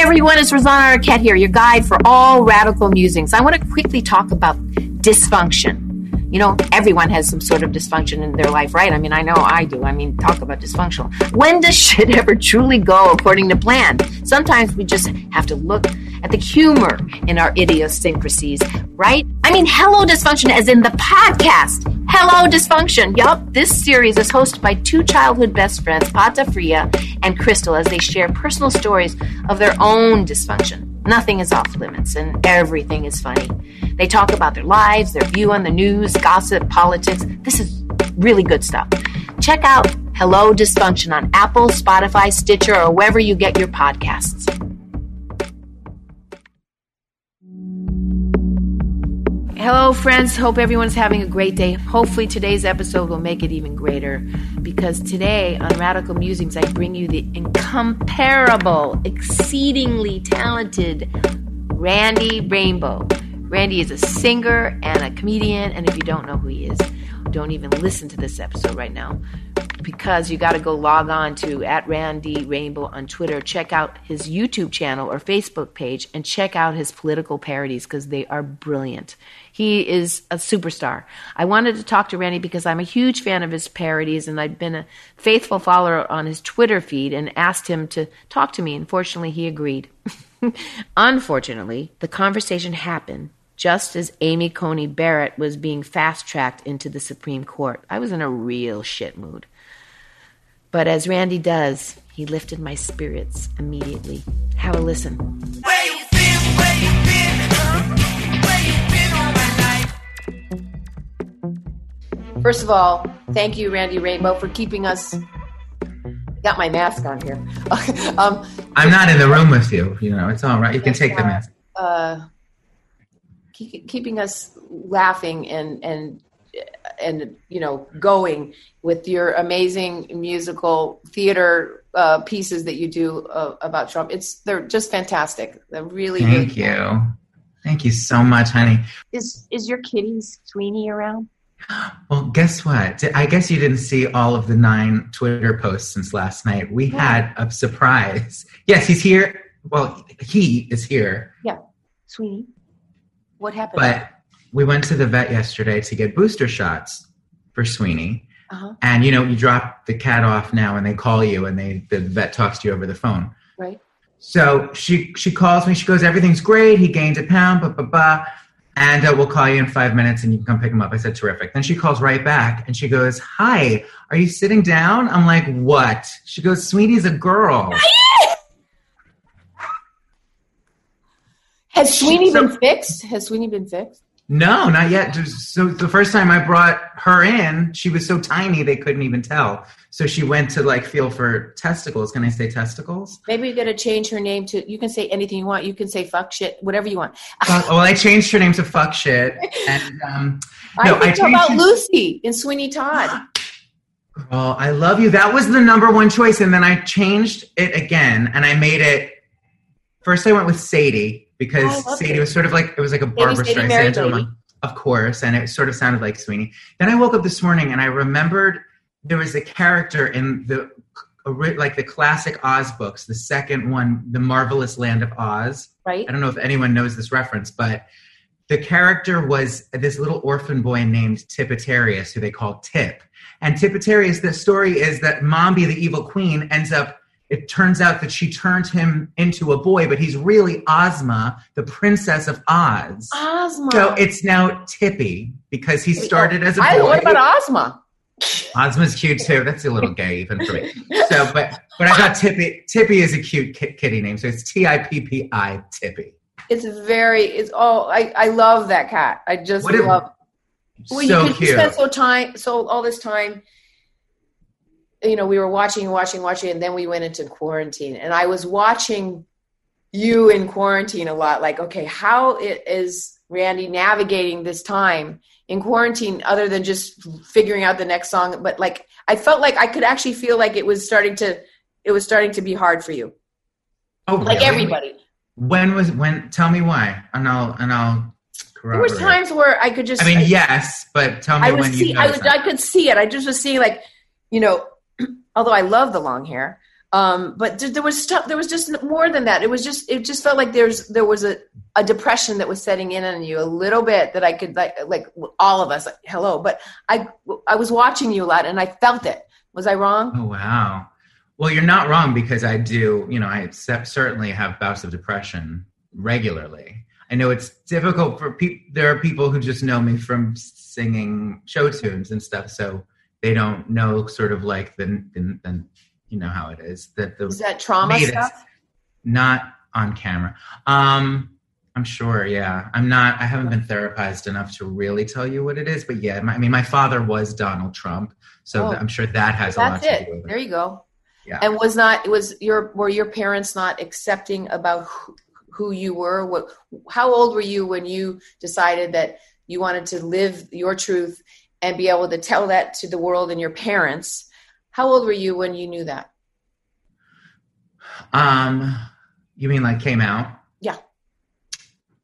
Hey everyone, it's Rosanna Arquette here, your guide for all radical musings. I want to quickly talk about dysfunction. You know, everyone has some sort of dysfunction in their life, right? I mean, I know I do. I mean, talk about dysfunctional. When does shit ever truly go according to plan? Sometimes we just have to look at the humor in our idiosyncrasies, right? I mean, hello dysfunction as in the podcast. Hello dysfunction. Yup, this series is hosted by two childhood best friends, Pata Fria and Crystal, as they share personal stories of their own dysfunction. Nothing is off limits and everything is funny. They talk about their lives, their view on the news, gossip, politics. This is really good stuff. Check out Hello Dysfunction on Apple, Spotify, Stitcher, or wherever you get your podcasts. Hello, friends. Hope everyone's having a great day. Hopefully, today's episode will make it even greater because today on Radical Musings, I bring you the incomparable, exceedingly talented Randy Rainbow. Randy is a singer and a comedian, and if you don't know who he is, don't even listen to this episode right now because you got to go log on to at Randy Rainbow on Twitter, check out his YouTube channel or Facebook page, and check out his political parodies because they are brilliant. He is a superstar. I wanted to talk to Randy because I'm a huge fan of his parodies, and I've been a faithful follower on his Twitter feed and asked him to talk to me. Unfortunately, he agreed. Unfortunately, the conversation happened just as Amy Coney Barrett was being fast tracked into the Supreme Court. I was in a real shit mood. But as Randy does, he lifted my spirits immediately. Have a listen. First of all, thank you, Randy Rainbow, for keeping us. Got my mask on here. um, I'm not in the room with you. You know, it's all right. You can take the mask. Uh, keep, keeping us laughing and and and you know going with your amazing musical theater uh, pieces that you do uh, about Trump. It's they're just fantastic. They're really. Thank really you. Thank you so much, honey. Is is your kitty Sweeney around? Well, guess what? I guess you didn't see all of the nine Twitter posts since last night. We yeah. had a surprise. Yes, he's here. Well, he is here. Yeah, Sweeney. What happened? But we went to the vet yesterday to get booster shots for Sweeney. Uh-huh. And you know, you drop the cat off now, and they call you, and they the vet talks to you over the phone. Right. So she she calls me. She goes, "Everything's great. He gained a pound. Blah blah blah." and uh, we'll call you in five minutes and you can come pick him up. I said, terrific. Then she calls right back and she goes, hi, are you sitting down? I'm like, what? She goes, Sweeney's a girl. Has Sweeney so, been fixed? Has Sweeney been fixed? No, not yet. So the first time I brought her in, she was so tiny they couldn't even tell. So she went to like feel for testicles. Can I say testicles? Maybe you got to change her name to. You can say anything you want. You can say fuck shit, whatever you want. well, well I changed her name to fuck shit. And um, no, I think I about her- Lucy in Sweeney Todd. Girl, I love you. That was the number one choice, and then I changed it again, and I made it. First, I went with Sadie because oh, Sadie it. was sort of like it was like a Barbra Streisand, of course, and it sort of sounded like Sweeney. Then I woke up this morning and I remembered there was a character in the like the classic Oz books, the second one, The Marvelous Land of Oz. Right. I don't know if anyone knows this reference, but the character was this little orphan boy named Tippetarius, who they call Tip. And Tippetarius, the story is that Mombi, the evil queen, ends up it turns out that she turned him into a boy, but he's really Ozma, the princess of Oz. Ozma. So it's now Tippy because he oh, started as a boy. I, what about Ozma? Ozma's cute too. That's a little gay even for me. So, but but I thought Tippy Tippy is a cute kitty name, so it's T I P P I Tippy. It's very. It's oh, I I love that cat. I just what love. It, well, so you, cute. spend so time, so all this time. You know, we were watching, watching, watching, and then we went into quarantine, and I was watching you in quarantine a lot. Like, okay, how is Randy navigating this time in quarantine other than just figuring out the next song? But like, I felt like I could actually feel like it was starting to, it was starting to be hard for you. Oh, like really? everybody. When was when? Tell me why, and I'll and I'll. There was times where I could just. I mean, yes, but tell me I when see, you. I, was, I could see it. I just was seeing like, you know, although I love the long hair, um, but there was stuff. There was just more than that. It was just. It just felt like there's there was a a depression that was setting in on you a little bit that I could like like all of us. Like, hello, but I I was watching you a lot and I felt it. Was I wrong? Oh wow. Well, you're not wrong because I do, you know, I certainly have bouts of depression regularly. I know it's difficult for people. There are people who just know me from singing show tunes and stuff, so they don't know sort of like the, the, the you know how it is that the is that trauma stuff. Not on camera. Um, I'm sure. Yeah, I'm not. I haven't been therapized enough to really tell you what it is, but yeah, my, I mean, my father was Donald Trump, so oh, I'm sure that has a lot it. to do with it. There you go. Yeah. And was not was your were your parents not accepting about who, who you were? What how old were you when you decided that you wanted to live your truth and be able to tell that to the world and your parents? How old were you when you knew that? Um, you mean like came out? Yeah.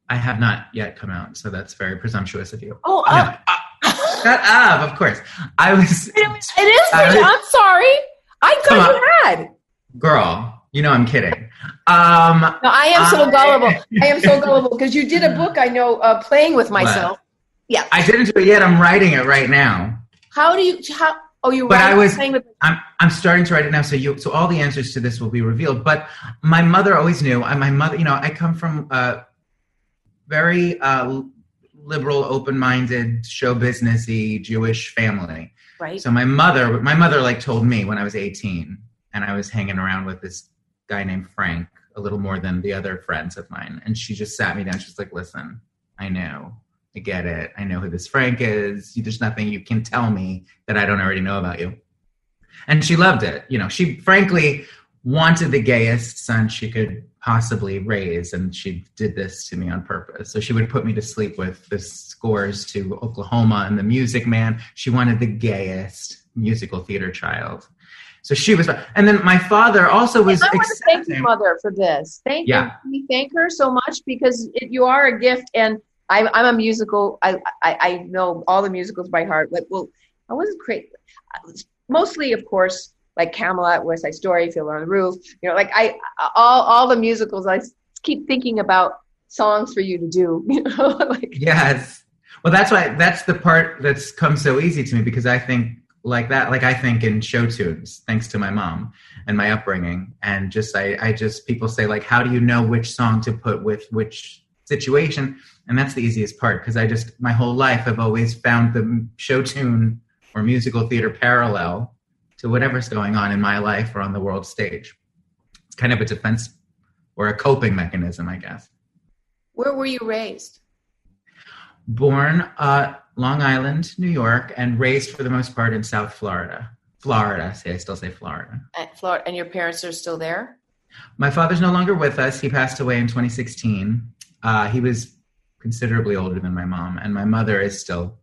I have not yet come out, so that's very presumptuous of you. Oh, uh, no, uh, shut up! Of course, I was. It, it is. I I'm sorry. I thought you had. Girl, you know I'm kidding. Um, no, I am so I, gullible. I am so gullible because you did a book I know, uh, playing with myself. What? Yeah, I didn't do it yet. I'm writing it right now. How do you? How? Oh, you. But I was. With- I'm. I'm starting to write it now. So you. So all the answers to this will be revealed. But my mother always knew. I, My mother. You know, I come from a very uh, liberal, open-minded, show businessy Jewish family. Right. So my mother, my mother, like told me when I was 18, and I was hanging around with this guy named Frank a little more than the other friends of mine, and she just sat me down. She's like, "Listen, I know, I get it. I know who this Frank is. There's nothing you can tell me that I don't already know about you." And she loved it. You know, she frankly wanted the gayest son she could possibly raise and she did this to me on purpose so she would put me to sleep with the scores to oklahoma and the music man she wanted the gayest musical theater child so she was and then my father also was i want to thank your mother for this thank yeah. you we thank her so much because it, you are a gift and I'm, I'm a musical I, I i know all the musicals by heart like well i wasn't crazy mostly of course like Camelot, West Side Story, Fiddler on the Roof. You know, like I all all the musicals. I keep thinking about songs for you to do. You know, like yes. Well, that's why that's the part that's come so easy to me because I think like that. Like I think in show tunes, thanks to my mom and my upbringing, and just I I just people say like, how do you know which song to put with which situation? And that's the easiest part because I just my whole life I've always found the show tune or musical theater parallel to whatever's going on in my life or on the world stage. It's kind of a defense or a coping mechanism, I guess. Where were you raised? Born uh, Long Island, New York, and raised for the most part in South Florida. Florida, say I still say Florida. At Florida, and your parents are still there. My father's no longer with us. He passed away in 2016. Uh, he was considerably older than my mom, and my mother is still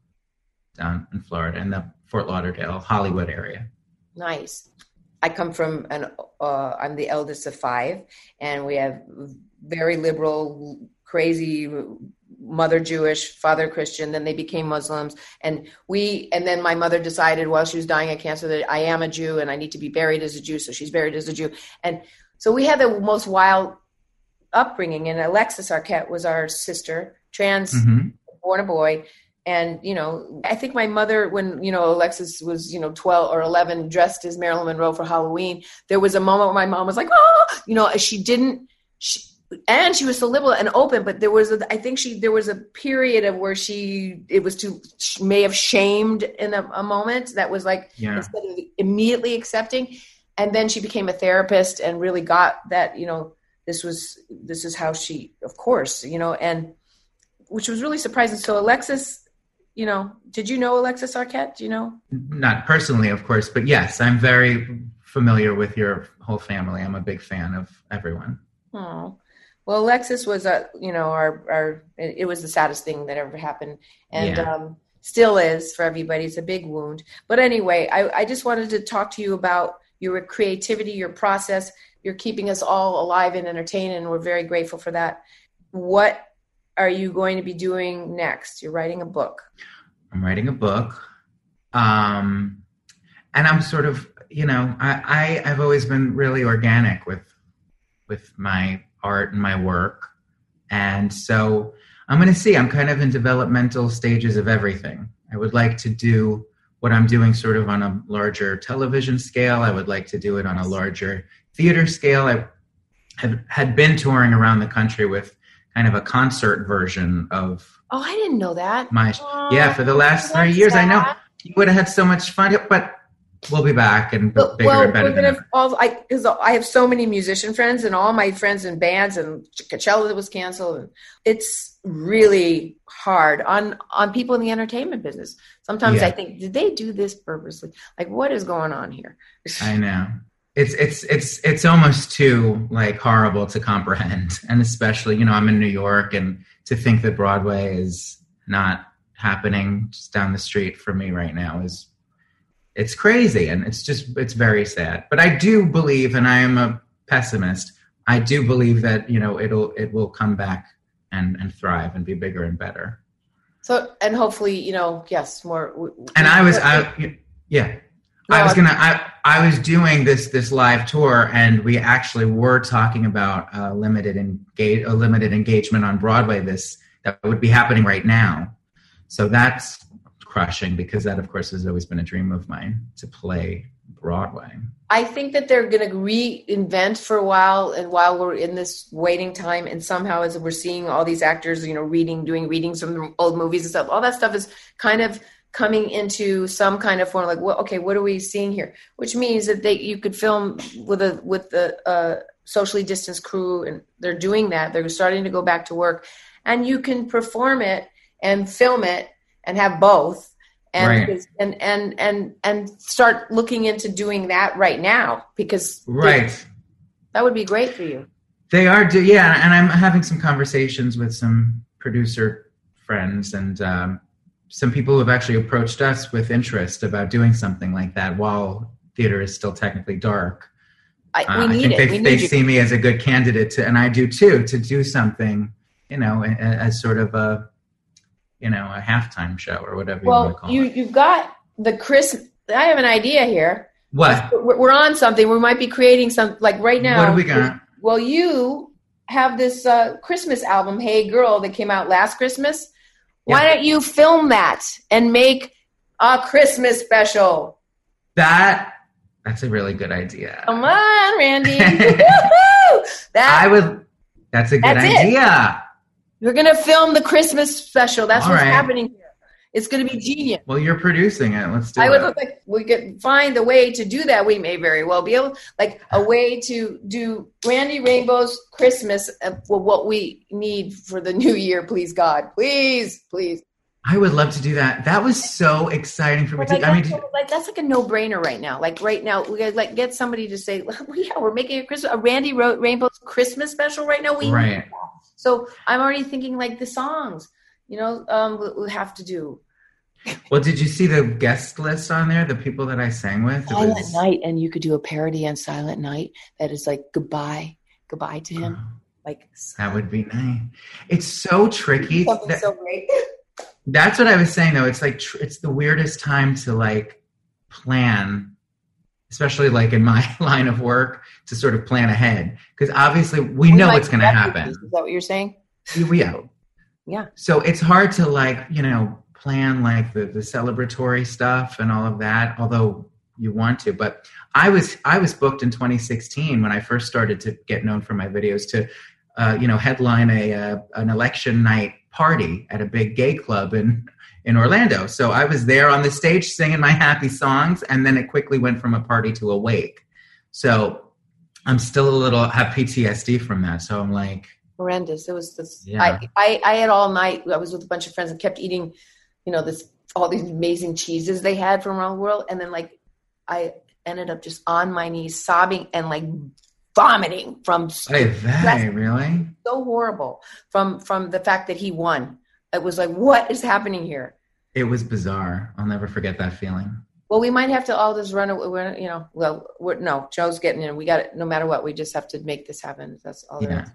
down in Florida in the Fort Lauderdale, Hollywood area. Nice. I come from an. Uh, I'm the eldest of five, and we have very liberal, crazy mother Jewish, father Christian. Then they became Muslims, and we. And then my mother decided while she was dying of cancer that I am a Jew and I need to be buried as a Jew. So she's buried as a Jew, and so we had the most wild upbringing. And Alexis Arquette was our sister, trans, mm-hmm. born a boy and you know i think my mother when you know alexis was you know 12 or 11 dressed as marilyn monroe for halloween there was a moment where my mom was like oh you know she didn't she, and she was so liberal and open but there was a, i think she there was a period of where she it was too she may have shamed in a, a moment that was like yeah. instead of immediately accepting and then she became a therapist and really got that you know this was this is how she of course you know and which was really surprising so alexis you know, did you know Alexis Arquette? Do you know? Not personally, of course, but yes, I'm very familiar with your whole family. I'm a big fan of everyone. Oh, Well, Alexis was a, you know, our, our, it was the saddest thing that ever happened. And, yeah. um, still is for everybody. It's a big wound. But anyway, I, I just wanted to talk to you about your creativity, your process. You're keeping us all alive and entertained, and we're very grateful for that. What are you going to be doing next? You're writing a book. I'm writing a book. Um, and I'm sort of, you know, I, I, I've always been really organic with with my art and my work. And so I'm going to see. I'm kind of in developmental stages of everything. I would like to do what I'm doing sort of on a larger television scale. I would like to do it on a larger theater scale. I had, had been touring around the country with kind of a concert version of. Oh, I didn't know that. My yeah, for the last three years, sad. I know you would have had so much fun, but we'll be back and but, bigger well, and better. We're gonna all I because I have so many musician friends and all my friends in bands and Coachella that was canceled. And it's really hard on on people in the entertainment business. Sometimes yeah. I think, did they do this purposely? Like, what is going on here? I know. It's it's it's it's almost too like horrible to comprehend, and especially you know I'm in New York, and to think that Broadway is not happening just down the street for me right now is it's crazy and it's just it's very sad but i do believe and i am a pessimist i do believe that you know it'll it will come back and and thrive and be bigger and better so and hopefully you know yes more and i was i yeah no, I was gonna. I I was doing this this live tour, and we actually were talking about a limited engage a limited engagement on Broadway. This that would be happening right now. So that's crushing because that, of course, has always been a dream of mine to play Broadway. I think that they're going to reinvent for a while, and while we're in this waiting time, and somehow as we're seeing all these actors, you know, reading, doing readings from old movies and stuff, all that stuff is kind of coming into some kind of form. Like, well, okay, what are we seeing here? Which means that they you could film with a with the uh, socially distanced crew, and they're doing that. They're starting to go back to work, and you can perform it and film it and have both and right. and and and and start looking into doing that right now because right. that would be great for you. They are do yeah and i'm having some conversations with some producer friends and um, some people have actually approached us with interest about doing something like that while theater is still technically dark. I, uh, I think they, they see me as a good candidate to, and I do too, to do something, you know, as sort of a you know a halftime show or whatever well, you want to call you, it. You've got the Chris. I have an idea here. What? We're on something. We might be creating some like right now. What do we got? Well, you have this uh, Christmas album, Hey Girl, that came out last Christmas. Yeah. Why don't you film that and make a Christmas special? That that's a really good idea. Come on, Randy. that I would. That's a good that's idea. It. We're gonna film the Christmas special. That's All what's right. happening here. It's gonna be genius. Well, you're producing it. Let's do I it. would look like we could find a way to do that. We may very well be able, like a way to do Randy Rainbow's Christmas. For what we need for the new year, please God, please, please. I would love to do that. That was so exciting for me. Like, I mean, like that's like a no-brainer right now. Like right now, we got like get somebody to say, well, "Yeah, we're making a Christmas, a Randy Rainbow's Christmas special right now." We right. So I'm already thinking like the songs, you know, um, we have to do. Well, did you see the guest list on there? The people that I sang with. Silent was... Night, and you could do a parody on Silent Night that is like goodbye, goodbye to him. Oh, like that would be nice. It's so tricky. That, so great. That's what I was saying though. It's like tr- it's the weirdest time to like plan, especially like in my line of work to sort of plan ahead because obviously we, we know what's going to happen. Is that what you're saying? Yeah. Yeah. So it's hard to like, you know, plan like the, the celebratory stuff and all of that, although you want to. But I was I was booked in 2016 when I first started to get known for my videos to, uh, you know, headline a uh, an election night party at a big gay club in in Orlando. So I was there on the stage singing my happy songs, and then it quickly went from a party to a wake. So I'm still a little have PTSD from that. So I'm like horrendous. It was this. Yeah. I, I I had all night. I was with a bunch of friends and kept eating, you know, this all these amazing cheeses they had from around the world, and then like I ended up just on my knees sobbing and like vomiting from hey, that, really so horrible from from the fact that he won. It was like, what is happening here? It was bizarre. I'll never forget that feeling. Well, we might have to all just run. We're, you know, well, no, Joe's getting in. We got it. No matter what, we just have to make this happen. That's all. Yeah,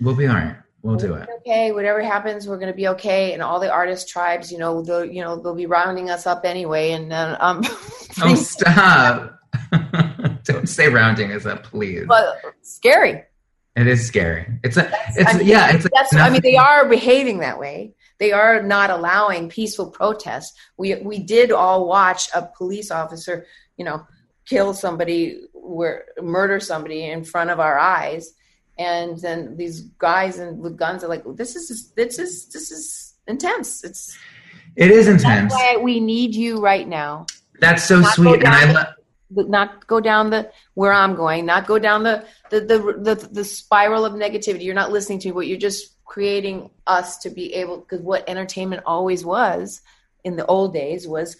we'll be all right. We'll do it. Okay, whatever happens, we're going to be okay. And all the artist tribes, you know, they'll, you know, they'll be rounding us up anyway. And then, um, oh, stop! Don't say rounding us up, please. But scary. It is scary. It's a. It's I mean, yeah. It's. That's. I mean, they are behaving that way. They are not allowing peaceful protests. We we did all watch a police officer, you know, kill somebody, where murder somebody in front of our eyes. And then these guys and with guns are like this is this is this is intense. It's it is intense. why we need you right now. That's so not sweet and i love not go down the where i'm going not go down the the, the the the spiral of negativity. You're not listening to me, what you're just creating us to be able because what entertainment always was in the old days was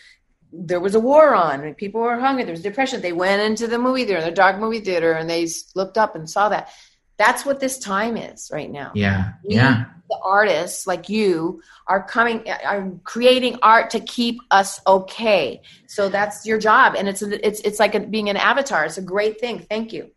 there was a war on and people were hungry there was depression they went into the movie theater the dark movie theater and they looked up and saw that that's what this time is right now. Yeah. We, yeah. The artists like you are coming, are creating art to keep us okay. So that's your job, and it's it's it's like a, being an avatar. It's a great thing. Thank you.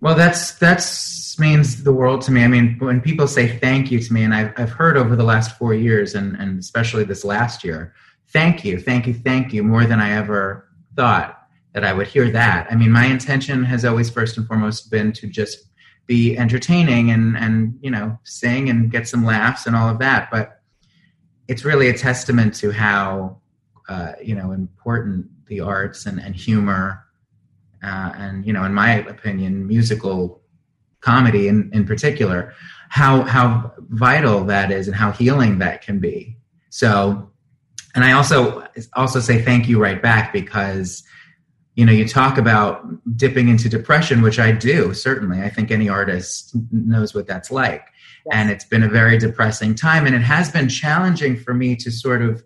Well, that's that's means the world to me. I mean, when people say thank you to me, and I've I've heard over the last four years, and and especially this last year, thank you, thank you, thank you, more than I ever thought that I would hear that. I mean, my intention has always first and foremost been to just be entertaining and and you know sing and get some laughs and all of that but it's really a testament to how uh, you know important the arts and, and humor uh, and you know in my opinion musical comedy in, in particular how how vital that is and how healing that can be. So and i also also say thank you right back because you know you talk about dipping into depression which i do certainly. I think any artist knows what that's like. Yes. and it's been a very depressing time and it has been challenging for me to sort of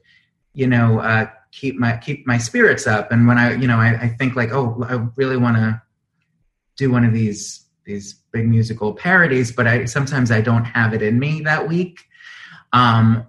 you know uh, keep my keep my spirits up. And when i you know i, I think like oh i really want to do one of these these big musical parodies but i sometimes i don't have it in me that week. Um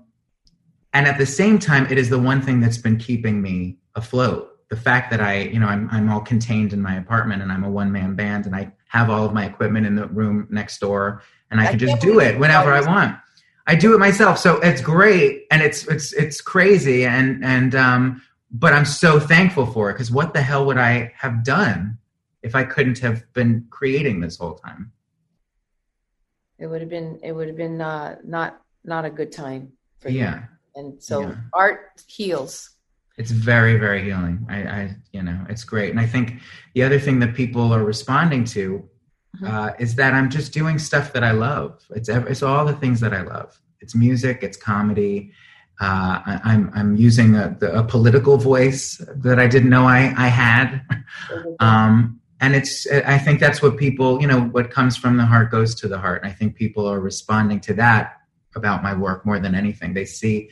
and at the same time it is the one thing that's been keeping me afloat. The fact that I, you know, I'm, I'm all contained in my apartment and I'm a one man band and I have all of my equipment in the room next door and I, I can just do it whenever I want. I do it myself. So it's great and it's, it's, it's crazy. And, and, um, but I'm so thankful for it because what the hell would I have done if I couldn't have been creating this whole time? It would have been, it would have been, uh, not, not a good time for you. Yeah. And so yeah. art heals it's very very healing I, I you know it's great and i think the other thing that people are responding to. Uh, is that i'm just doing stuff that i love. It's it's all the things that i love. It's music it's comedy. Uh, I, am I'm, I'm using a, a, political voice that I didn't know I, I had, mm-hmm. um, and it's I think that's what people you know what comes from the heart goes to the heart. And I think people are responding to that about my work more than anything. They see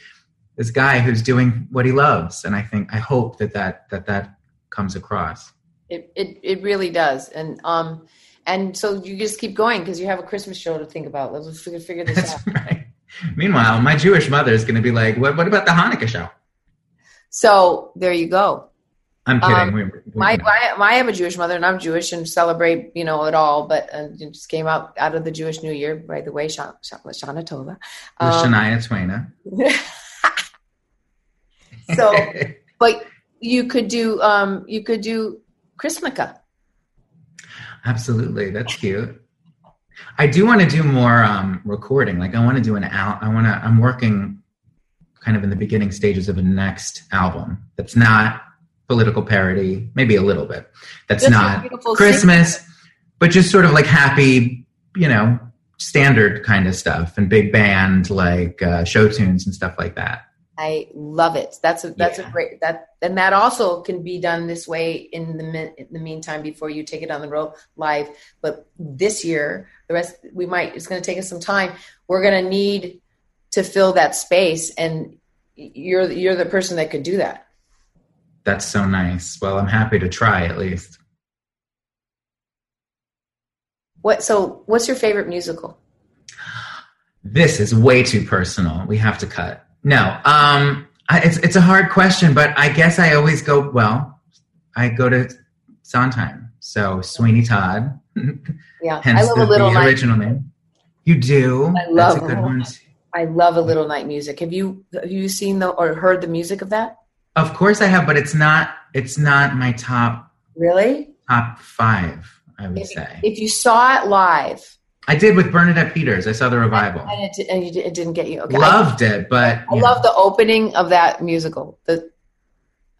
this guy who's doing what he loves. And i think i hope that that that that comes across. It it, it really does. And um and so you just keep going because you have a christmas show to think about let's figure, figure this That's out right. meanwhile my jewish mother is going to be like what, what about the hanukkah show so there you go I'm kidding. Um, we, we, my, my, I have a Jewish mother, and I'm Jewish and celebrate, you know, it all. But uh, it just came out out of the Jewish New Year, by the way, Shana, Shana Tova. Um, Shania Twaina. So, but you could do um, you could do Chrismukkah. Absolutely, that's cute. I do want to do more um, recording. Like I want to do an al. I want to. I'm working kind of in the beginning stages of a next album that's not political parody, maybe a little bit. That's, that's not Christmas, secret. but just sort of like happy, you know, standard kind of stuff and big band like uh, show tunes and stuff like that. I love it. That's a that's yeah. a great that and that also can be done this way in the in the meantime before you take it on the road live. But this year, the rest we might it's going to take us some time. We're going to need to fill that space, and you're you're the person that could do that. That's so nice. Well, I'm happy to try at least. What? So, what's your favorite musical? This is way too personal. We have to cut. No, um, I, it's it's a hard question, but I guess I always go. Well, I go to Sondheim, so Sweeney Todd. Yeah, I love the, a little the original name. You do. I love That's a good one. I love a little night music. Have you have you seen the or heard the music of that? Of course I have, but it's not it's not my top Really? Top 5, I would if, say. If you saw it live, I did with Bernadette Peters. I saw the revival. And it, and it didn't get you. Okay. Loved it, but I love the opening of that musical. The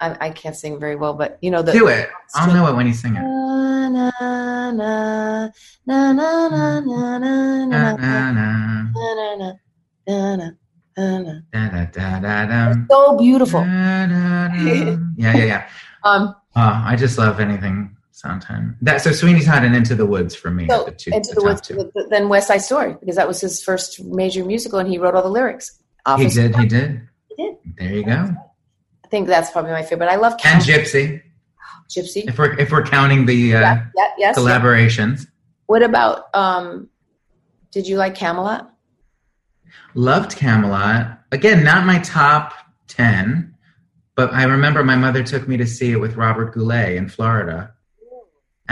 I, I, can't sing very well, but you know the do it. I'll know it when you sing it. So beautiful. yeah, yeah, yeah. Um, uh, I just love anything Sondheim. That so Sweeney Todd and Into the Woods for me. So the two, Into the, the Woods, two. then West Side Story because that was his first major musical, and he wrote all the lyrics. he did. He did. He did. There you go. I think that's probably my favorite. I love and Gypsy. Gypsy. If we're if we're counting the uh, yeah, yeah, yes, collaborations. What about? um Did you like Camelot? Loved Camelot. Again, not my top ten, but I remember my mother took me to see it with Robert Goulet in Florida,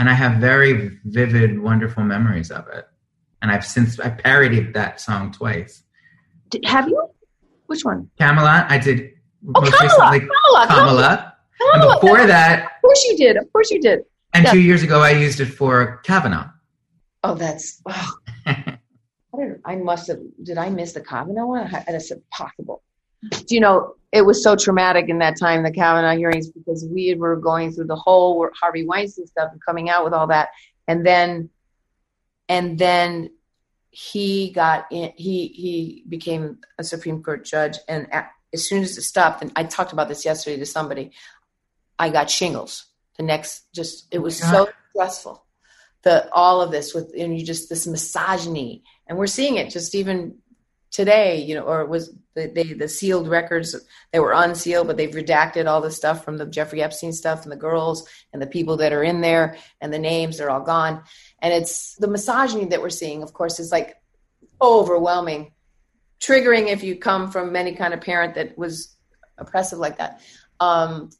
and I have very vivid, wonderful memories of it. And I've since I parodied that song twice. Did, have you? Which one? Camelot. I did oh, most Camelot, recently. Camelot. Camelot. And before that, of course you did. Of course you did. And yeah. two years ago, I used it for Kavanaugh. Oh, that's. Oh. I must have. Did I miss the Kavanaugh one? That's impossible. Do you know it was so traumatic in that time, the Kavanaugh hearings, because we were going through the whole Harvey Weinstein stuff and coming out with all that, and then, and then he got in. He he became a Supreme Court judge, and as soon as it stopped, and I talked about this yesterday to somebody, I got shingles. The next, just it was oh so stressful. The all of this with and you just this misogyny, and we're seeing it just even today, you know, or it was the, they, the sealed records, they were unsealed, but they've redacted all the stuff from the Jeffrey Epstein stuff and the girls and the people that are in there and the names are all gone. And it's the misogyny that we're seeing, of course, is like overwhelming, triggering if you come from any kind of parent that was oppressive like that. Um,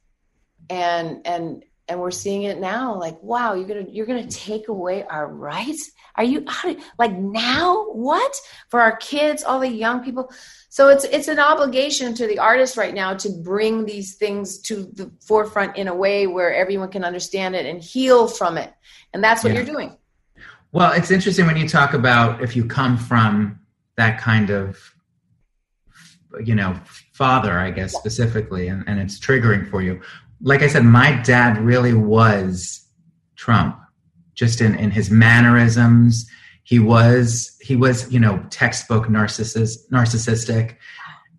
and, and, and we're seeing it now like wow you're gonna you're gonna take away our rights? Are you like now? What? For our kids all the young people? So it's it's an obligation to the artist right now to bring these things to the forefront in a way where everyone can understand it and heal from it. And that's what yeah. you're doing. Well it's interesting when you talk about if you come from that kind of you know father i guess yeah. specifically and, and it's triggering for you like I said, my dad really was Trump, just in, in his mannerisms. He was he was you know textbook narcissist narcissistic,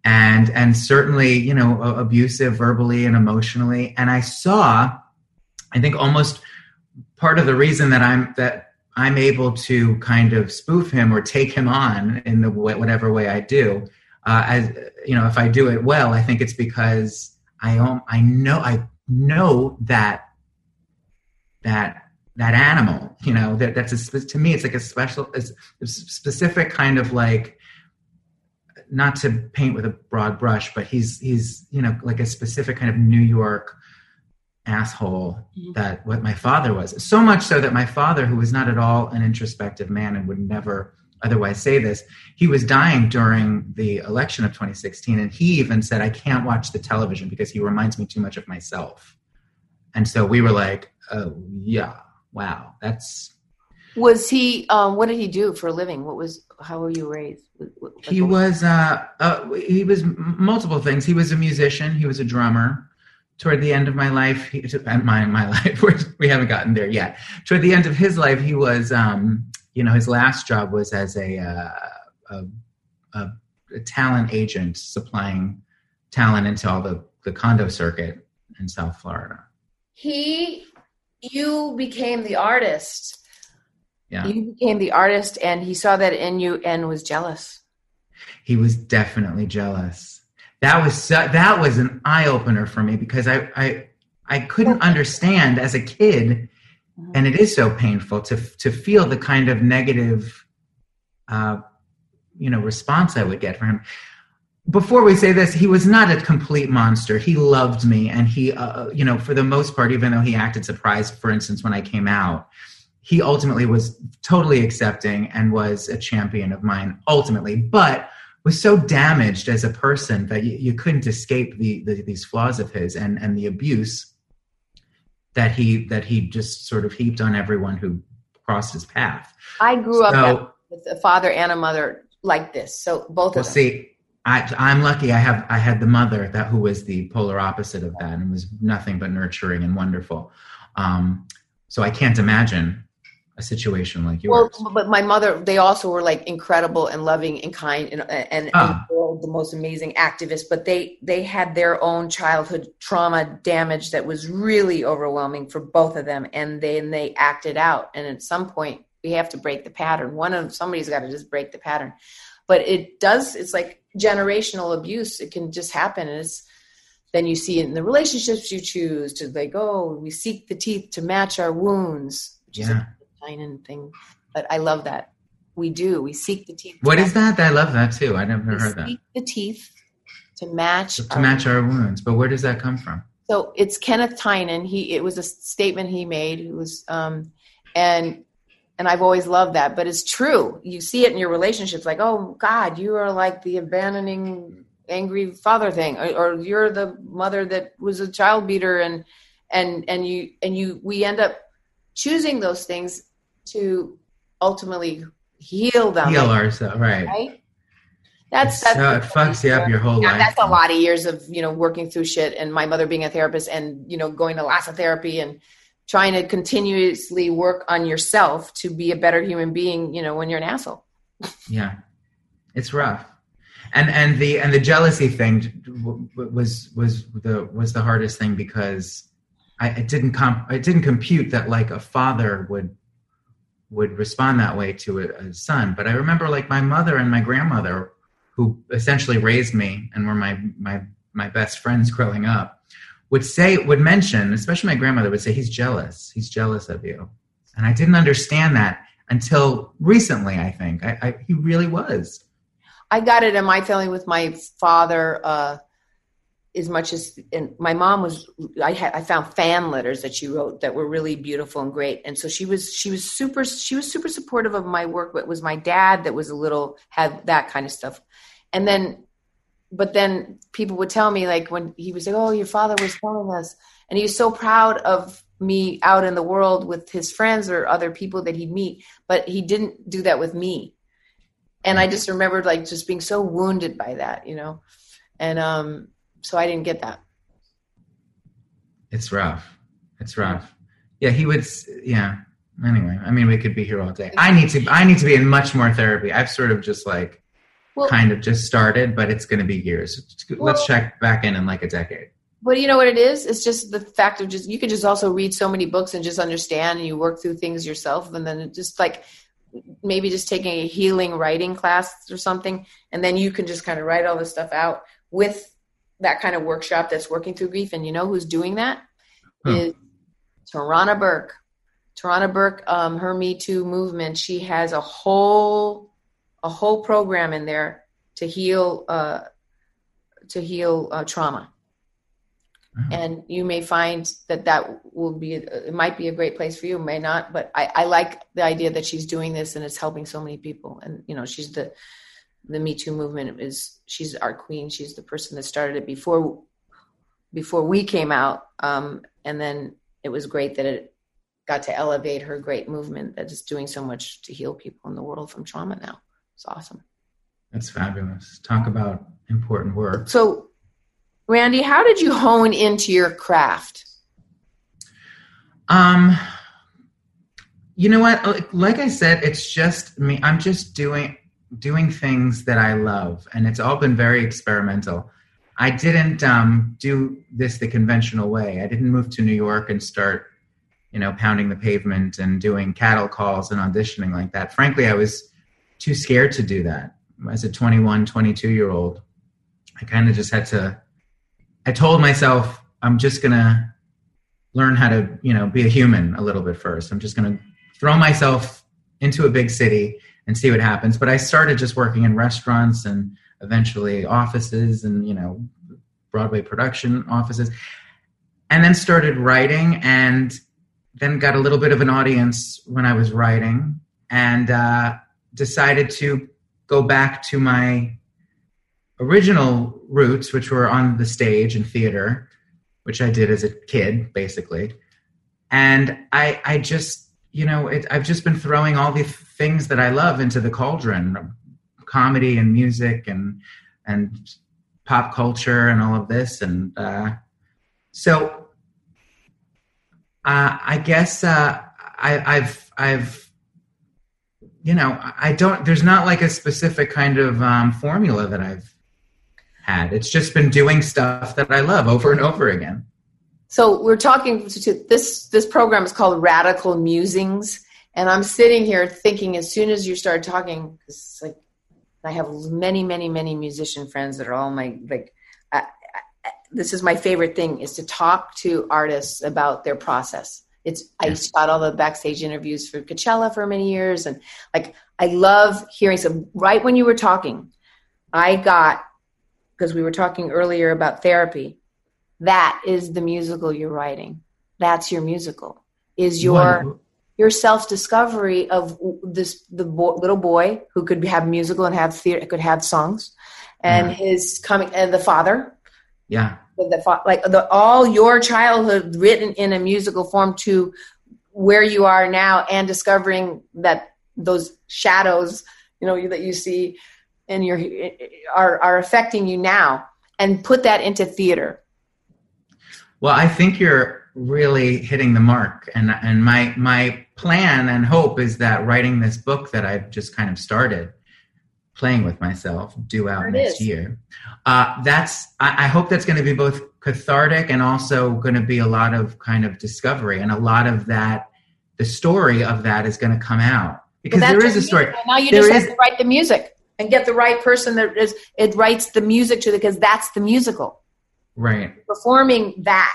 and and certainly you know abusive verbally and emotionally. And I saw, I think almost part of the reason that I'm that I'm able to kind of spoof him or take him on in the whatever way I do. Uh, as you know, if I do it well, I think it's because I I know I know that that that animal you know that that's a, to me it's like a special a specific kind of like not to paint with a broad brush but he's he's you know like a specific kind of new york asshole mm-hmm. that what my father was so much so that my father who was not at all an introspective man and would never otherwise say this he was dying during the election of 2016 and he even said i can't watch the television because he reminds me too much of myself. And so we were like oh yeah wow that's was he um, what did he do for a living? What was how were you raised? He was uh, uh, he was multiple things. He was a musician. He was a drummer. Toward the end of my life he, and my my life we haven't gotten there yet. Toward the end of his life he was um, you know his last job was as a, uh, a, a, a talent agent supplying talent into all the the condo circuit in South Florida. He you became the artist. Yeah. You became the artist and he saw that in you and was jealous. He was definitely jealous. That was so, that was an eye-opener for me because i i i couldn't understand as a kid mm-hmm. and it is so painful to to feel the kind of negative uh, you know response i would get from him before we say this he was not a complete monster he loved me and he uh, you know for the most part even though he acted surprised for instance when i came out he ultimately was totally accepting and was a champion of mine ultimately but was so damaged as a person that you, you couldn't escape the, the, these flaws of his and and the abuse that he that he just sort of heaped on everyone who crossed his path. I grew so, up with a father and a mother like this, so both well, of them. See, I, I'm lucky. I have I had the mother that who was the polar opposite of that and was nothing but nurturing and wonderful. Um, so I can't imagine a situation like yours. Well, but my mother, they also were like incredible and loving and kind and and, ah. and the most amazing activists. But they they had their own childhood trauma damage that was really overwhelming for both of them, and then they acted out. And at some point, we have to break the pattern. One of somebody's got to just break the pattern. But it does. It's like generational abuse. It can just happen. And it's then you see it in the relationships you choose to like, oh, we seek the teeth to match our wounds. yeah shining thing. But I love that. We do. We seek the teeth. What is that? I love that too. I never we heard that. the teeth to match to our match our wounds. But where does that come from? So it's Kenneth Tynan. He it was a statement he made. It was um and and I've always loved that. But it's true. You see it in your relationships, like, oh God, you are like the abandoning angry father thing, or, or you're the mother that was a child beater, and and and you and you we end up choosing those things to ultimately heal them. Heal ourselves, right? Right. That's that's so it fucks you up your whole yeah, life. That's a lot of years of you know working through shit, and my mother being a therapist, and you know going to lots of therapy and trying to continuously work on yourself to be a better human being. You know when you're an asshole. yeah, it's rough, and and the and the jealousy thing was was the was the hardest thing because I it didn't comp it didn't compute that like a father would would respond that way to a, a, son. But I remember like my mother and my grandmother, who essentially raised me and were my my my best friends growing up, would say would mention, especially my grandmother would say, "He's jealous. He's jealous of you," and I didn't understand that until recently. I think I, I he really was. I got it in my family with my father. Uh, as much as and my mom was I had I found fan letters that she wrote that were really beautiful and great. And so she was she was super she was super supportive of my work but it was my dad that was a little had that kind of stuff. And then but then people would tell me like when he was like oh your father was telling us and he was so proud of me out in the world with his friends or other people that he'd meet but he didn't do that with me. And I just remembered like just being so wounded by that you know? And um so I didn't get that. It's rough. It's rough. Yeah, he would. Yeah. Anyway, I mean, we could be here all day. I need to. I need to be in much more therapy. I've sort of just like, well, kind of just started, but it's going to be years. Let's check back in in like a decade. But you know what it is? It's just the fact of just you can just also read so many books and just understand, and you work through things yourself, and then just like maybe just taking a healing writing class or something, and then you can just kind of write all this stuff out with that kind of workshop that's working through grief. And you know who's doing that? Huh. Is Tarana Burke. Tarana Burke, um, her Me Too movement, she has a whole a whole program in there to heal uh, to heal uh, trauma. And you may find that that will be it might be a great place for you, may not. But I, I like the idea that she's doing this and it's helping so many people. And you know, she's the the Me Too movement is she's our queen. She's the person that started it before before we came out. Um, and then it was great that it got to elevate her great movement that is doing so much to heal people in the world from trauma now. It's awesome. That's fabulous. Talk about important work. So, Randy, how did you hone into your craft? Um, you know what? Like I said, it's just me. I'm just doing doing things that I love, and it's all been very experimental. I didn't um, do this the conventional way. I didn't move to New York and start, you know, pounding the pavement and doing cattle calls and auditioning like that. Frankly, I was too scared to do that. As a 21, 22 year old, I kind of just had to. I told myself, I'm just gonna learn how to you know be a human a little bit first. I'm just to throw myself into a big city and see what happens. But I started just working in restaurants and eventually offices and you know Broadway production offices, and then started writing and then got a little bit of an audience when I was writing and uh, decided to go back to my original roots, which were on the stage and theater, which I did as a kid, basically. And I, I just, you know, it, I've just been throwing all the things that I love into the cauldron, comedy and music and and pop culture and all of this. And uh, so uh, I guess uh, I, I've I've you know I don't. There's not like a specific kind of um, formula that I've had. It's just been doing stuff that I love over and over again. So we're talking to this. This program is called Radical Musings, and I'm sitting here thinking as soon as you start talking, it's like I have many, many, many musician friends that are all my like. I, I, this is my favorite thing is to talk to artists about their process. It's I shot all the backstage interviews for Coachella for many years, and like I love hearing some. Right when you were talking, I got because we were talking earlier about therapy. That is the musical you're writing. That's your musical. Is your your self discovery of this the bo- little boy who could have musical and have theater could have songs, and his coming and the father. Yeah. The, like the, all your childhood written in a musical form to where you are now and discovering that those shadows you know that you see and your are are affecting you now and put that into theater well i think you're really hitting the mark. And and my my plan and hope is that writing this book that i've just kind of started playing with myself due out next is. year uh, that's I, I hope that's going to be both cathartic and also going to be a lot of kind of discovery. And a lot of that the story of that is going to come out. Because there is a story. now you there just is, have to write the music and get the right person that is it writes the music to because that's the musical right. Performing that.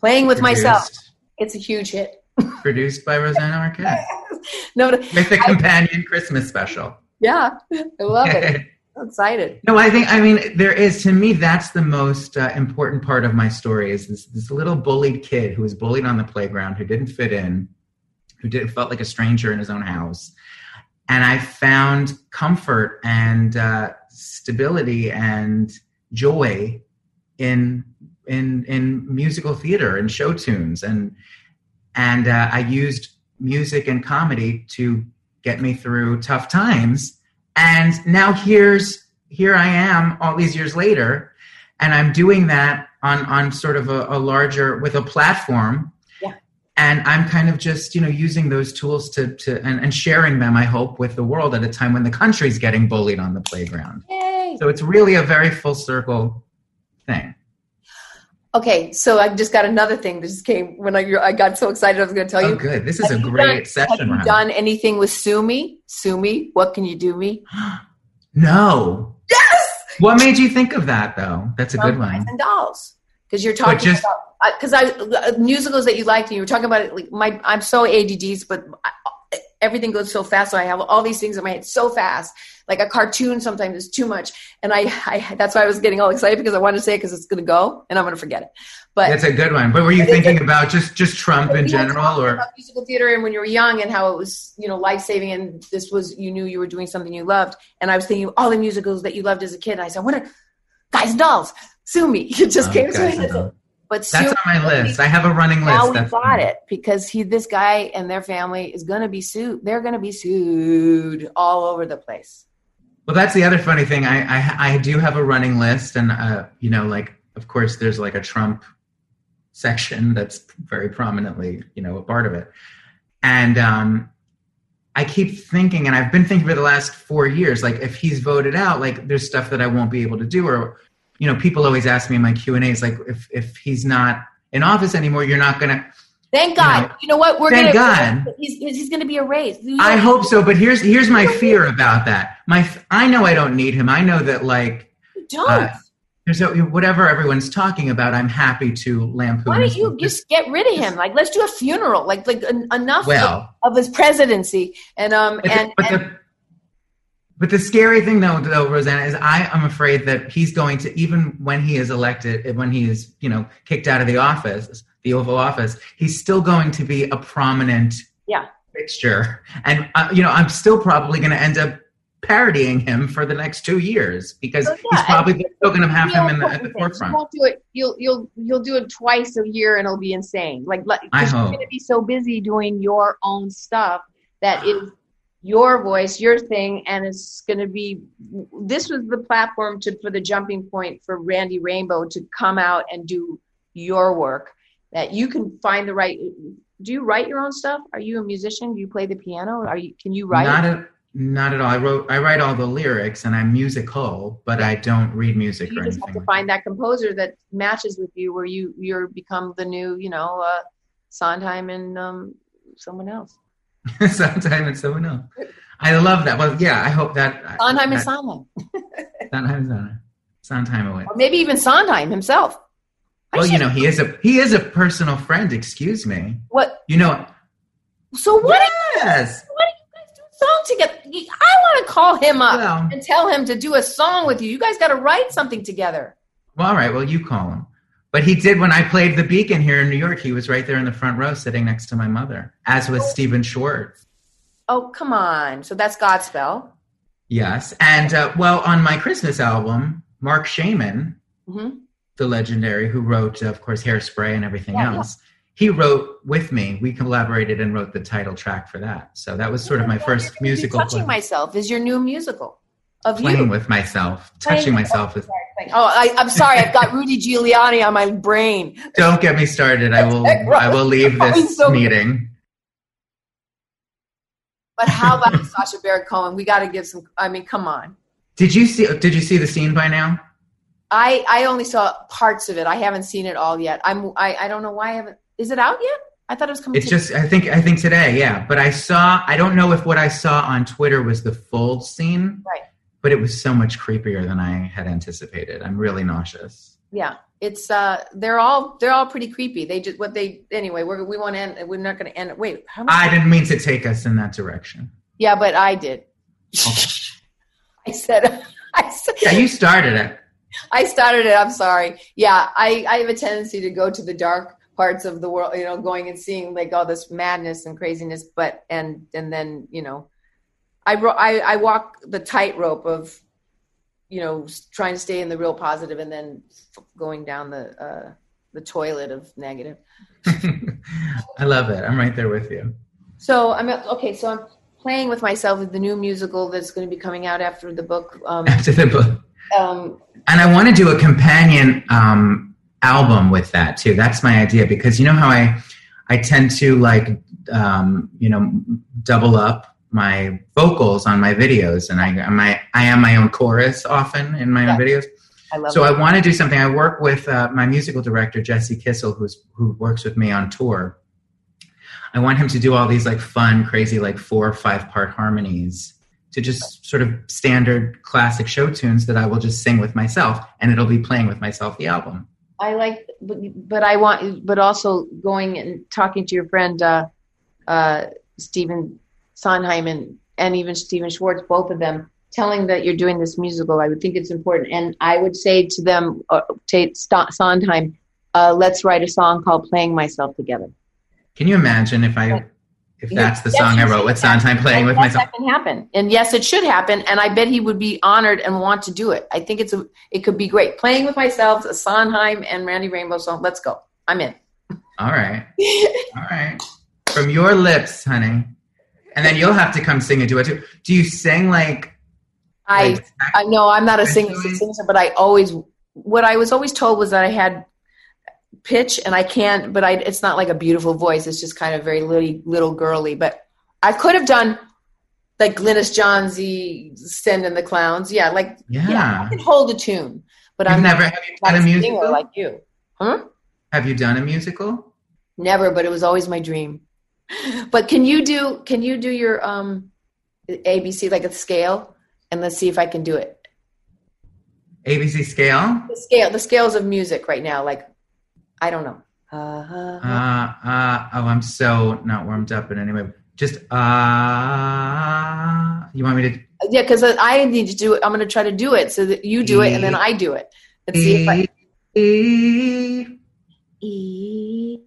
Playing with produced, myself. It's a huge hit. Produced by rosanna arquette no with the companion I, christmas special. Yeah. I love it. I'm excited. No i think i mean there is to me that's the most uh, important part of my story is this this little bullied kid who was bullied on the playground who didn't fit in who did felt like a stranger in his own house. And I found comfort and uh, stability and joy in in in musical theater and show tunes. And and uh, I used music and comedy to get me through tough times. And now here's here I am all these years later and I'm doing that on on sort of a, a larger with a platform. And i'm kind of just you know using those tools to to and, and, sharing them i hope with the world at a time when the country's getting bullied on the playground. Yay. so it's really a very full circle thing. Okay so i just got another thing that just came when i, I got so excited i was going to tell oh, you. good. This is have a great done, session have you done anything with sue me? Sue me what can you do me? No. Yes! What made you think of that though? That's a good one. and dolls. Because you're talking just, about uh, because I, I, musicals that you liked and you were talking about it like my I'm so ADDs but I, everything goes so fast so I have all these things in my head so fast. Like a cartoon sometimes is too much. And I, I that's why I was getting all excited because I wanted to say it because it's going to go and I'm going to forget it. But that's a good one. But were you thinking about just just Trump in general or? musical theater and when you were young and how it was you know life saving and this was you knew you were doing something you loved. And I was thinking all the musicals that you loved as a kid. And I said what are guys and dolls? Sue me. It just oh, came to me but that's on my list. I have a running list. Now we got it because he, this guy, and their family is going to be sued. They're going to be sued all over the place. Well, that's the other funny thing. I I, I do have a running list, and uh, you know, like of course, there's like a Trump section that's very prominently, you know, a part of it, and um, I keep thinking, and I've been thinking for the last four years, like if he's voted out, like there's stuff that I won't be able to do, or you know, people always ask me in my Q and A's like, if if he's not in office anymore, you're not gonna. Thank God. You know, you know what? We're thank gonna. God. He's he's gonna be erased. I hope so, but here's here's my fear about that. My I know I don't need him. I know that like. You don't. Uh, there's a, whatever everyone's talking about. I'm happy to lampoon. Why don't you just get rid of him? Like, let's do a funeral. Like, like enough well, of, of his presidency. And um, and, the, but, and the, but the scary thing though, though, Rosanna, is I am afraid that he's going to even when he is elected, when he is you know kicked out of the office, the Oval Office, he's still going to be a prominent yeah fixture, and uh, you know I'm still probably going to end up parodying him for the next two years because yeah, he's probably still going to have him in the, at the forefront. You won't do it. You'll you'll you'll do it twice a year, and it'll be insane. Like, like you're going to be so busy doing your own stuff that is your voice, your thing, and it's going to be. This was the platform to for the jumping point for Randy Rainbow to come out and do your work. That you can find the right. Do you write your own stuff? Are you a musician? Do you play the piano? Are you? Can you write? Not a, not at all. I wrote. I write all the lyrics, and I'm musical, but I don't read music you just have to find that composer that matches with you, where you you're become the new, you know, uh, Sondheim and um, someone else. that. and else. I love that. Well, yeah. I hope that Sondheim that, and Sondheim, Sondheim, and Sondheim, Sondheim away. or maybe even Sondheim himself. I Well, you know, he is a he is a personal friend. Excuse me. what? You know. So what? Yes. Why don't you guys do a song together? I want to call him up Well, and tell him to do a song with you. You guys got to write something together. well, all right. Well, you call him. But he did when I played the Beacon here in New York. He was right there in the front row, sitting next to my mother, as was Stephen Schwartz. Oh, come on. So that's Godspell. Yes, and uh, well, on my Christmas album, Marc Shaiman, hmm the legendary who wrote, of course, Hairspray and everything Yeah, else, he wrote with me. We collaborated and wrote the title track for that. So that was sort of my first musical Touching play- myself is your new musical of playing you. with myself, Playing touching myself. With, Oh, I, I'm sorry. I've got Rudy Giuliani on my brain. don't get me started. I will. I will leave this so- meeting. But how about Sacha Baron Cohen? We got to give some. I mean, come on. Did you see? Did you see the scene by now? I I only saw parts of it. I haven't seen it all yet. I'm. I I don't know why I haven't. Is it out yet? I thought it was coming. It's just. I think. I think today. Yeah. But I saw. I don't know if what I saw on Twitter was the full scene. Right. But it was so much creepier than I had anticipated. I'm really nauseous. yeah. It's uh. They're all they're all pretty creepy. They just what they anyway. We're we want to end. We're not going to end. it. Wait. How much? I didn't mean to take us in that direction. yeah, but I did. I said. I said. Yeah, you started it. I started it. I'm sorry. Yeah, I, I have a tendency to go to the dark parts of the world, you know, going and seeing like all this madness and craziness. But and and then you know, I I, I walk the tightrope of, you know, trying to stay in the real positive and then going down the uh, the toilet of negative. I love it. I'm right there with you. So I'm okay. So I'm playing with myself with the new musical that's going to be coming out after the book. Um, After the book. um, And I want to do a companion um, album with that too. That's my idea because you know how I I tend to like um, you know double up my vocals on my videos, and I my I am my own chorus often in my own videos. I love So it. I want to do something. I work with uh, my musical director Jesse Kissel, who's who works with me on tour. I want him to do all these like fun, crazy, like four or five part harmonies to just sort of standard classic show tunes that I will just sing with myself, and it'll be playing with myself the album. I like, but, but I want, but also going and talking to your friend uh, uh, Stephen Sondheim and, and even Stephen Schwartz, both of them, telling that you're doing this musical. I would think it's important, and I would say to them, uh, to Sondheim, uh, let's write a song called "Playing Myself Together." Can you imagine if I if that's the Yes, song I wrote with Sondheim playing with yes, myself? That can happen, and yes, it should happen. And I bet he would be honored and want to do it. I think it's a, it could be great. Playing with myself, a Sondheim and Randy Rainbow song. Let's go. I'm in. All right, all right, from your lips, honey. And then you'll have to come sing a duet too. Do you sing like? I like, I know I'm not a singer, singer, but I always what I was always told was that I had pitch and I can't, but I it's not like a beautiful voice. It's just kind of very little little girly. But I could have done like Glynis Johnsy, Send in the Clowns. Yeah, like yeah. yeah, I can hold a tune, but You've I'm never have you done a musical? like you. Huh? Have you done a musical? Never, but it was always my dream. But can you do can you do your um ABC like a scale and let's see if I can do it. ABC scale. The scale, the scales of music right now. Like, I don't know. Uh, uh, uh, oh, I'm so not warmed up in any way. Just uh, you want me to? Yeah, because I need to do it. I'm going to try to do it so that you do it and then I do it. Let's see if I. E. E.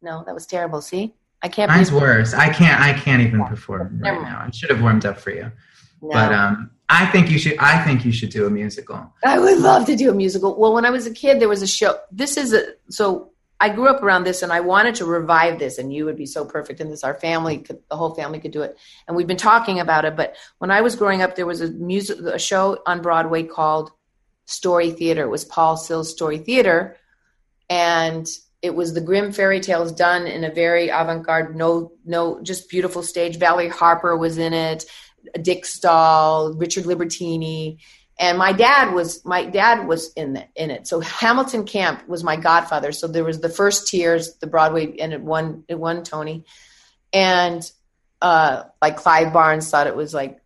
No, that was terrible. See, I can't. Mine's worse. I can't. I can't even perform right now. I should have warmed up for you. No. But um, I think you should. I think you should do a musical. I would love to do a musical. Well, when I was a kid, there was a show. This is a so. I grew up around this, and I wanted to revive this, and you would be so perfect in this. Our family, could, the whole family, could do it, and we've been talking about it. But when I was growing up, there was a music, a show on Broadway called Story Theater. It was Paul Sills Story Theater, and it was the Grimm fairy tales done in a very avant-garde, no, no, just beautiful stage. Valerie Harper was in it. Dick Schaal, Richard Libertini, and my dad was my dad was in the, in it. So Hamilton Camp was my godfather. So there was the first Tears, the Broadway, and it won it won Tony, and uh, like Clive Barnes thought it was like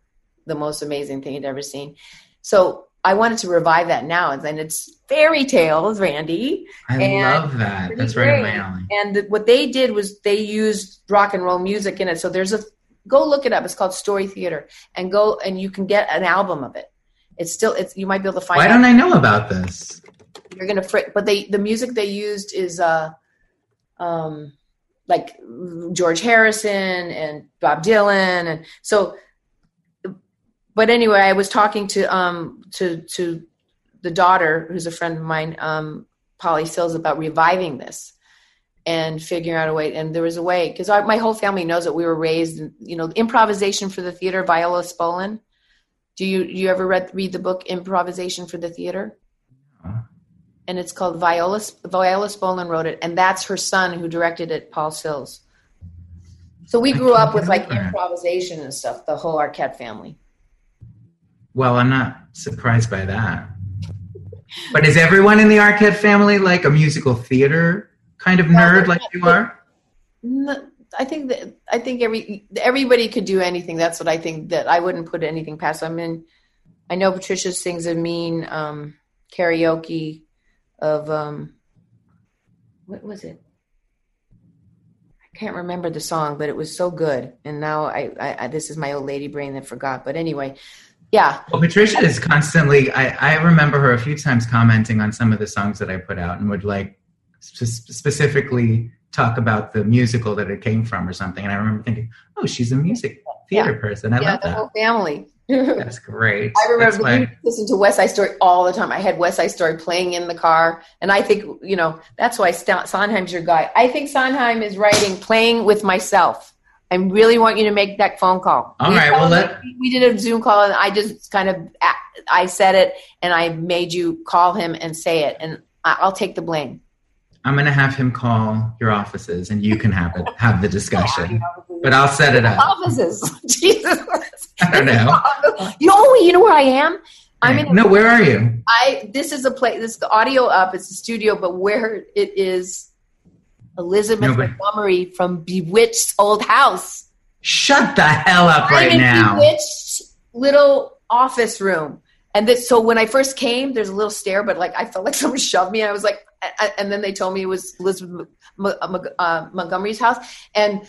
the most amazing thing he'd ever seen. So I wanted to revive that now, and it's fairy tales, Randy. I love that. That's right in my alley. And the, what they did was they used rock and roll music in it. So there's a Go look it up. It's called Story Theater, and go and you can get an album of it. It's still it's you might be able to find. Why don't I know about this? You're gonna frick, but they the music they used is uh, um, like George Harrison and Bob Dylan, and so. But anyway, I was talking to um to to the daughter who's a friend of mine, um, Polly Sills, about reviving this and figuring out a way. And there was a way because my whole family knows that we were raised, in, you know, improvisation for the theater. Viola Spolin. Do you you ever read read the book Improvisation for the Theater? Uh-huh. And it's called Viola Viola Spolin wrote it, and that's her son who directed it, Paul Sills. So we grew up with like improvisation and stuff. The whole Arquette family. Well, I'm not surprised by that. But is everyone in the Arquette family like a musical theater kind of nerd like you are? I think that I think every everybody could do anything. That's what I think. That I wouldn't put anything past. I mean, I know Patricia sings a mean um, karaoke of um, what was it? I can't remember the song, but it was so good. And now I, I, I this is my old lady brain that forgot. But anyway, yeah. Well, Patricia is constantly. I I remember her a few times commenting on some of the songs that I put out and would like specifically talk about the musical that it came from or something. And I remember thinking, oh, she's a music theater yeah. person. I yeah, love the that. whole family. That's great. I remember why... listen to West Side Story all the time. I had West Side Story playing in the car, and I think you know that's why Sondheim's your guy. I think Sondheim is writing "Playing with Myself." I really want you to make that phone call. All we right, well, let... we did a Zoom call, and I just kind of I said it, and I made you call him and say it, and I'll take the blame. I'm going to have him call your offices and you can have it, have the discussion. But I'll set it up. Offices. Jesus. I don't know. You know, you know where I am? I'm in. No, where are you? I. This is a place. This is the audio up. It's a studio, but where it is, Elizabeth Nobody. Montgomery from Bewitched Old House. Shut the hell up right now. Bewitched little office room. And this, so when I first came, there's a little stair, but like I felt like someone shoved me, and I was like, and then they told me it was Elizabeth uh, Montgomery's house, and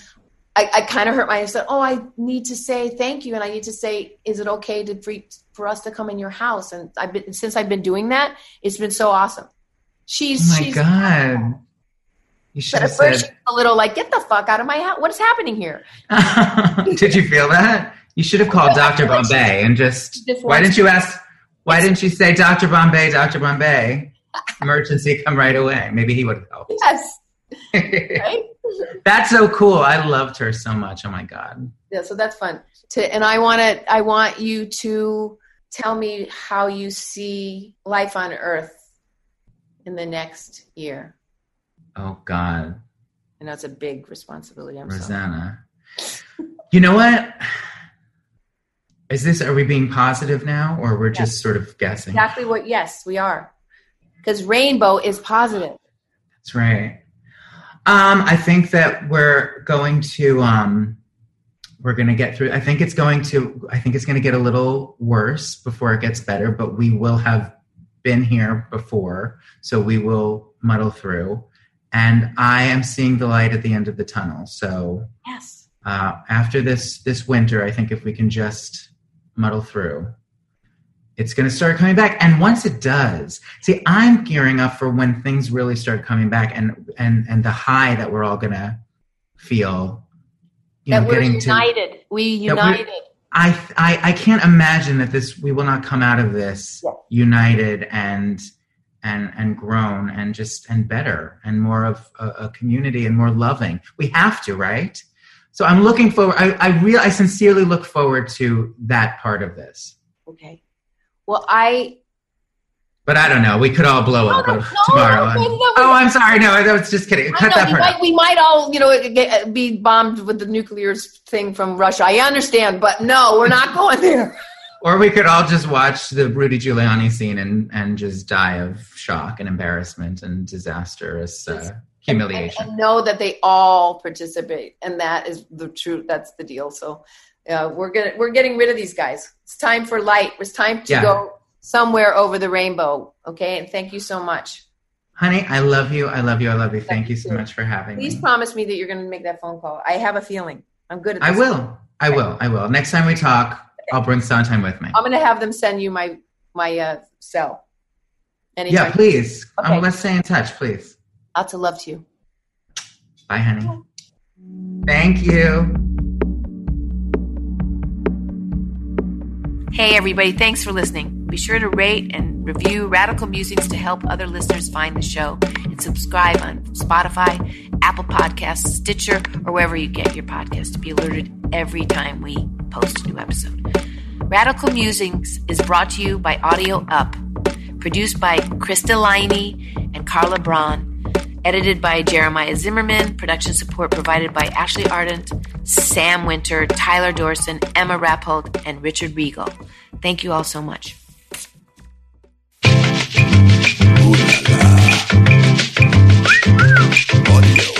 I, I kind of hurt my. I said, "Oh, I need to say thank you, and I need to say, is it okay to for, for us to come in your house?" And I've been since I've been doing that, it's been so awesome. She's oh my she's, god. You should but at first said, a little like, "Get the fuck out of my house! What is happening here?" Did you feel that? You should have called Doctor Bombay and just. just why didn't you ask? Why didn't you say Doctor Bombay, Doctor Bombay? emergency, come right away. Maybe he would have helped. Yes. right? that's so cool. I loved her so much. Oh my god. Yeah, so that's fun. To and I want to I want you to tell me how you see life on earth in the next year. Oh god. I know it's a big responsibility. I'm Rosanna. you know what? Is this are we being positive now or we're yes. just sort of guessing? Exactly what yes, we are because rainbow is positive. That's right. Um, I think that we're going to um, we're going to get through. I think it's going to. I think it's going to get a little worse before it gets better. But we will have been here before, so we will muddle through. And I am seeing the light at the end of the tunnel. So yes, uh, after this this winter, I think if we can just muddle through, it's going to start coming back. And once it does, see, I'm gearing up for when things really start coming back, and and and the high that we're all going to feel. You that know, we're united. To, we united. I, I I can't imagine that this we will not come out of this yeah. united and and and grown and just and better and more of a, a, community and more loving. We have to, right? So I'm looking forward. I I real I sincerely look forward to that part of this. Okay. Well, I. But I don't know. We could all blow up no, no, tomorrow. No, oh, I'm sorry. No, I was just kidding. Cut that part. Might, we might all, you know, get, be bombed with the nuclear thing from Russia. I understand, but no, we're not going there. Or we could all just watch the Rudy Giuliani scene and, and just die of shock and embarrassment and disastrous uh, humiliation. And, and, know that they all participate, and that is the truth. That's the deal. So uh, we're gonna we're getting rid of these guys. It's time for light. It's time to yeah. go somewhere over the rainbow. Okay, and thank you so much. Honey, I love you. I love you. I love you. Thank, thank you so much for having Please me. Please promise me that you're going to make that phone call. I have a feeling. I'm good at this. I will. I will. I will. Next time we talk. I'll bring Sondheim with me. I'm going to have them send you my my uh, cell. Anytime. Yeah, please. Okay. Um, let's stay in touch, please. Lots of love to you. Bye, honey. Thank you. Hey, everybody, thanks for listening. Be sure to rate and review Radical Musings to help other listeners find the show and subscribe on Spotify, Apple Podcasts, Stitcher, or wherever you get your podcast to be alerted every time we post a new episode. Radical Musings is brought to you by Audio Up, produced by Krista Liney and Carla Braun edited by Jeremiah Zimmerman, production support provided by Ashley Ardent, Sam Winter, Tyler Dorson, Emma Rappold, and Richard Regal. Thank you all so much. Hey,